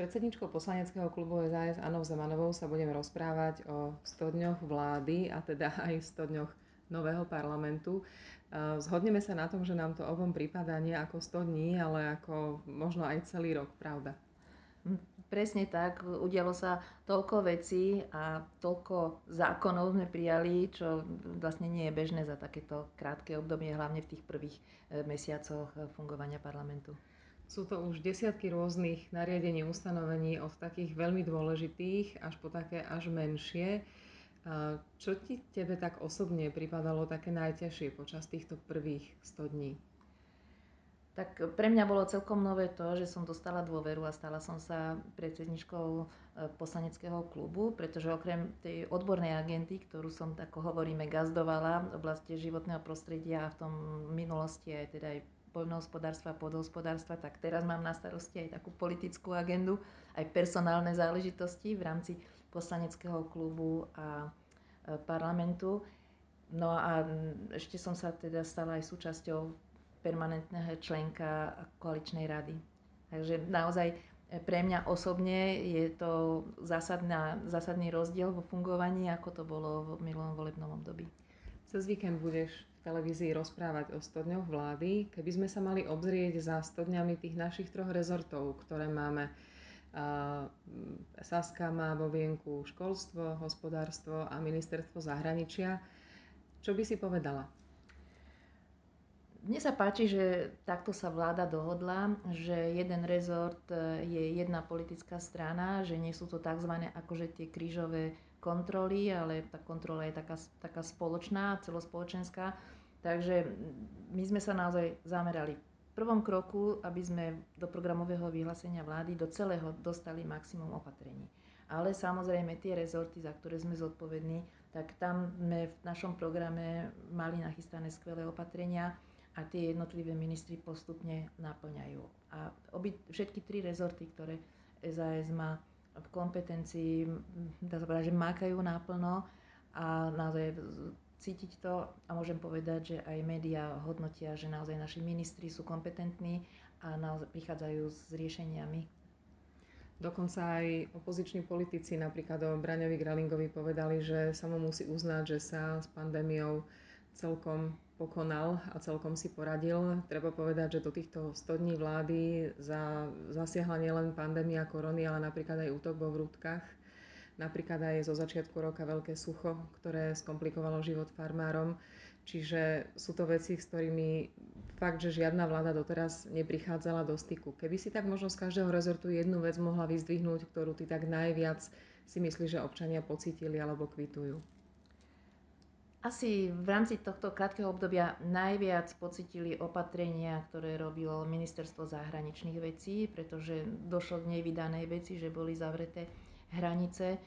predsedničkou poslaneckého klubu SAS Anou Zemanovou sa budeme rozprávať o 100 dňoch vlády a teda aj 100 dňoch nového parlamentu. Zhodneme sa na tom, že nám to obom prípada nie ako 100 dní, ale ako možno aj celý rok, pravda? Hm, presne tak. Udialo sa toľko vecí a toľko zákonov sme prijali, čo vlastne nie je bežné za takéto krátke obdobie, hlavne v tých prvých eh, mesiacoch eh, fungovania parlamentu. Sú to už desiatky rôznych nariadení, ustanovení od takých veľmi dôležitých až po také až menšie. Čo ti tebe tak osobne pripadalo také najťažšie počas týchto prvých 100 dní? Tak pre mňa bolo celkom nové to, že som dostala dôveru a stala som sa predsedničkou e, poslaneckého klubu, pretože okrem tej odbornej agendy, ktorú som, ako hovoríme, gazdovala v oblasti životného prostredia a v tom minulosti aj teda aj poľnohospodárstva podhospodárstva, tak teraz mám na starosti aj takú politickú agendu, aj personálne záležitosti v rámci poslaneckého klubu a e, parlamentu. No a ešte som sa teda stala aj súčasťou permanentného členka koaličnej rady. Takže naozaj e, pre mňa osobne je to zásadná, zásadný rozdiel vo fungovaní, ako to bolo v minulom volebnom období. Cez víkend budeš televízii rozprávať o 100 dňoch vlády. Keby sme sa mali obzrieť za 100 dňami tých našich troch rezortov, ktoré máme, Saska má vo vienku školstvo, hospodárstvo a ministerstvo zahraničia, čo by si povedala? Mne sa páči, že takto sa vláda dohodla, že jeden rezort e, je jedna politická strana, že nie sú to tzv. akože tie krížové kontroly, ale tá kontrola je taká, taká spoločná, celospoločenská. Takže my sme sa naozaj zamerali v prvom kroku, aby sme do programového vyhlásenia vlády do celého dostali maximum opatrení. Ale samozrejme tie rezorty, za ktoré sme zodpovední, tak tam sme v našom programe mali nachystané skvelé opatrenia a tie jednotlivé ministri postupne naplňajú. A obi, všetky tri rezorty, ktoré SAS má v kompetencii, dá sa povedať, že mákajú náplno a naozaj cítiť to a môžem povedať, že aj médiá hodnotia, že naozaj naši ministri sú kompetentní a naozaj prichádzajú s riešeniami. Dokonca aj opoziční politici, napríklad o Braňovi Gralingovi, povedali, že sa mu musí uznať, že sa s pandémiou celkom pokonal a celkom si poradil. Treba povedať, že do týchto 100 dní vlády za, zasiahla nielen pandémia korony, ale napríklad aj útok vo vrútkach. Napríklad aj zo začiatku roka veľké sucho, ktoré skomplikovalo život farmárom. Čiže sú to veci, s ktorými fakt, že žiadna vláda doteraz neprichádzala do styku. Keby si tak možno z každého rezortu jednu vec mohla vyzdvihnúť, ktorú ty tak najviac si myslíš, že občania pocítili alebo kvitujú. Asi v rámci tohto krátkeho obdobia najviac pocitili opatrenia, ktoré robilo Ministerstvo zahraničných vecí, pretože došlo k nevydanej veci, že boli zavreté hranice,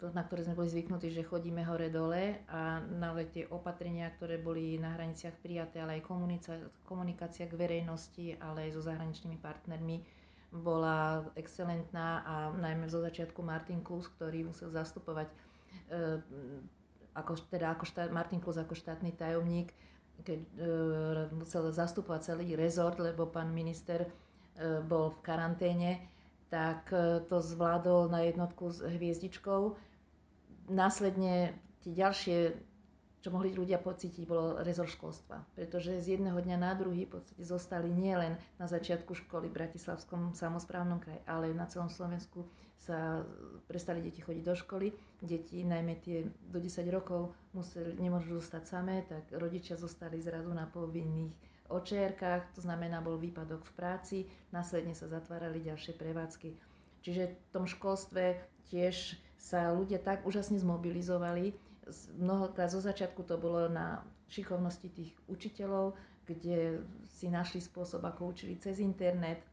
na ktoré sme boli zvyknutí, že chodíme hore-dole a naozaj tie opatrenia, ktoré boli na hraniciach prijaté, ale aj komunikácia, komunikácia k verejnosti, ale aj so zahraničnými partnermi bola excelentná a najmä zo začiatku Martin Klus, ktorý musel zastupovať e, ako, teda ako štát, Martin Klus ako štátny tajomník, keď e, musel zastupovať celý rezort, lebo pán minister e, bol v karanténe, tak e, to zvládol na jednotku s hviezdičkou. Následne tie ďalšie čo mohli ľudia pocítiť, bolo rezor školstva. Pretože z jedného dňa na druhý v podstate zostali nielen na začiatku školy v Bratislavskom samozprávnom kraji, ale na celom Slovensku sa prestali deti chodiť do školy. Deti, najmä tie do 10 rokov, museli, nemôžu zostať samé, tak rodičia zostali zrazu na povinných očierkách, to znamená, bol výpadok v práci, následne sa zatvárali ďalšie prevádzky. Čiže v tom školstve tiež sa ľudia tak úžasne zmobilizovali, mnohokrát zo začiatku to bolo na šikovnosti tých učiteľov, kde si našli spôsob, ako učili cez internet,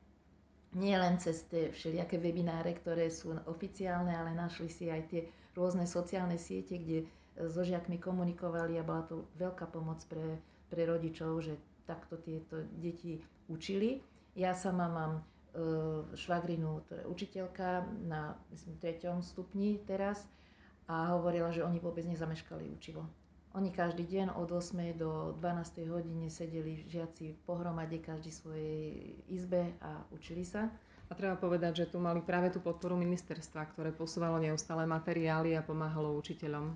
nie len cez tie všelijaké webináre, ktoré sú oficiálne, ale našli si aj tie rôzne sociálne siete, kde so žiakmi komunikovali a bola to veľká pomoc pre, pre rodičov, že takto tieto deti učili. Ja sama mám e, švagrinu, ktorá je učiteľka na myslím, treťom stupni teraz a hovorila, že oni vôbec nezameškali učivo. Oni každý deň od 8. do 12. hodine sedeli žiaci pohromade, každý svojej izbe a učili sa. A treba povedať, že tu mali práve tú podporu ministerstva, ktoré posúvalo neustále materiály a pomáhalo učiteľom.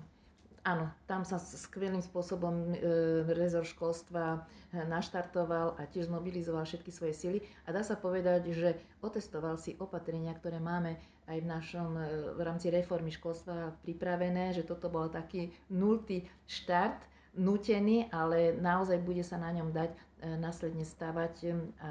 Áno, tam sa skvelým spôsobom e, rezor školstva naštartoval a tiež zmobilizoval všetky svoje sily. A dá sa povedať, že otestoval si opatrenia, ktoré máme aj v našom e, v rámci reformy školstva pripravené, že toto bol taký nultý štart, nutený, ale naozaj bude sa na ňom dať e, následne stavať e, a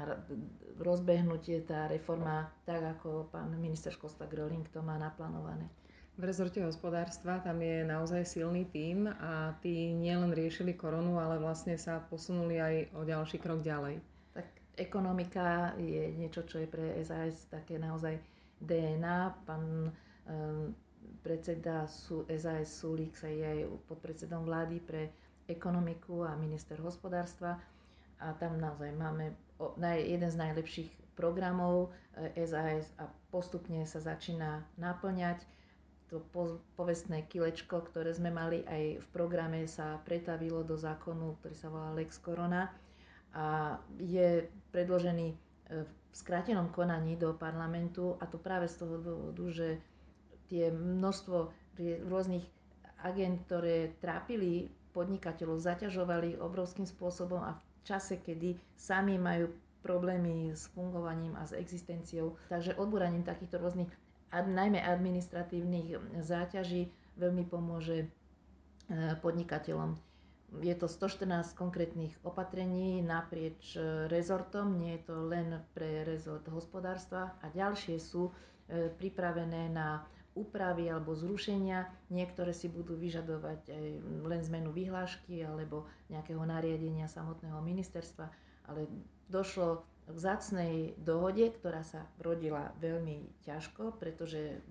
rozbehnúť tá reforma tak, ako pán minister školstva Groling to má naplánované. V rezorte hospodárstva tam je naozaj silný tím a tí nielen riešili koronu, ale vlastne sa posunuli aj o ďalší krok ďalej. Tak ekonomika je niečo, čo je pre SAS také naozaj DNA. Pán um, predseda SAS Sulík sa je aj podpredsedom vlády pre ekonomiku a minister hospodárstva a tam naozaj máme jeden z najlepších programov SAS eh, a postupne sa začína naplňať to povestné kilečko, ktoré sme mali aj v programe, sa pretavilo do zákonu, ktorý sa volá Lex Corona a je predložený e, v skrátenom konaní do parlamentu a to práve z toho dôvodu, že tie množstvo rôznych agent, ktoré trápili podnikateľov, zaťažovali obrovským spôsobom a v čase, kedy sami majú problémy s fungovaním a s existenciou. Takže odbúraním takýchto rôznych najmä administratívnych záťaží veľmi pomôže e, podnikateľom. Je to 114 konkrétnych opatrení naprieč e, rezortom, nie je to len pre rezort hospodárstva a ďalšie sú e, pripravené na úpravy alebo zrušenia. Niektoré si budú vyžadovať aj len zmenu vyhlášky alebo nejakého nariadenia samotného ministerstva, ale došlo k zácnej dohode, ktorá sa rodila veľmi ťažko, pretože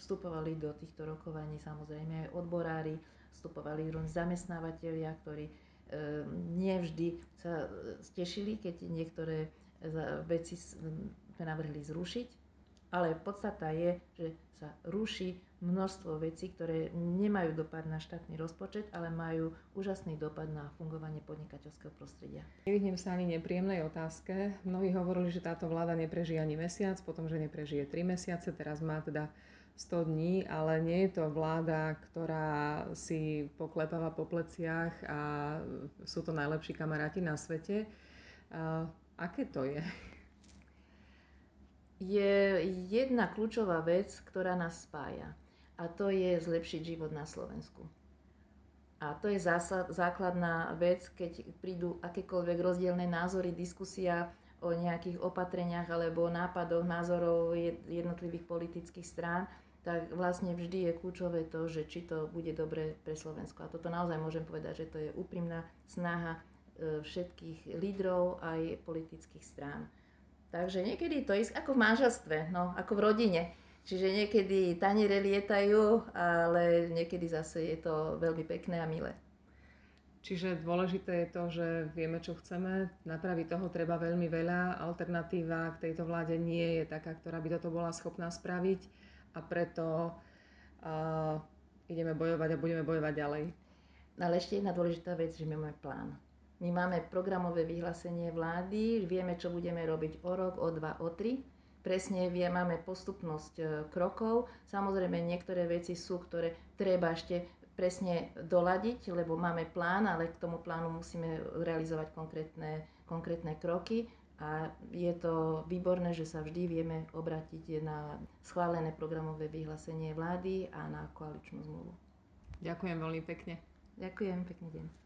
vstupovali do týchto rokovaní samozrejme aj odborári, vstupovali rôzni zamestnávateľia, ktorí e, nevždy sa stešili, keď niektoré veci sme navrhli zrušiť. Ale podstata je, že sa ruší množstvo vecí, ktoré nemajú dopad na štátny rozpočet, ale majú úžasný dopad na fungovanie podnikateľského prostredia. Nevyhnem sa ani nepríjemnej otázke. Mnohí hovorili, že táto vláda neprežije ani mesiac, potom, že neprežije 3 mesiace, teraz má teda 100 dní, ale nie je to vláda, ktorá si poklepáva po pleciach a sú to najlepší kamaráti na svete. Aké to je? Je jedna kľúčová vec, ktorá nás spája a to je zlepšiť život na Slovensku. A to je zásad, základná vec, keď prídu akékoľvek rozdielne názory, diskusia o nejakých opatreniach alebo nápadoch, názorov jednotlivých politických strán, tak vlastne vždy je kľúčové to, že či to bude dobre pre Slovensko. A toto naozaj môžem povedať, že to je úprimná snaha e, všetkých lídrov aj politických strán. Takže niekedy to je ako v manželstve, no, ako v rodine. Čiže niekedy taniere lietajú, ale niekedy zase je to veľmi pekné a milé. Čiže dôležité je to, že vieme, čo chceme. Napraviť toho treba veľmi veľa. Alternatíva k tejto vláde nie je taká, ktorá by toto bola schopná spraviť a preto uh, ideme bojovať a budeme bojovať ďalej. Ale ešte jedna dôležitá vec, že my máme plán. My máme programové vyhlásenie vlády, vieme, čo budeme robiť o rok, o dva, o tri presne vie, máme postupnosť e, krokov. Samozrejme, niektoré veci sú, ktoré treba ešte presne doladiť, lebo máme plán, ale k tomu plánu musíme realizovať konkrétne, konkrétne kroky. A je to výborné, že sa vždy vieme obrátiť na schválené programové vyhlásenie vlády a na koaličnú zmluvu. Ďakujem veľmi pekne. Ďakujem, pekný deň.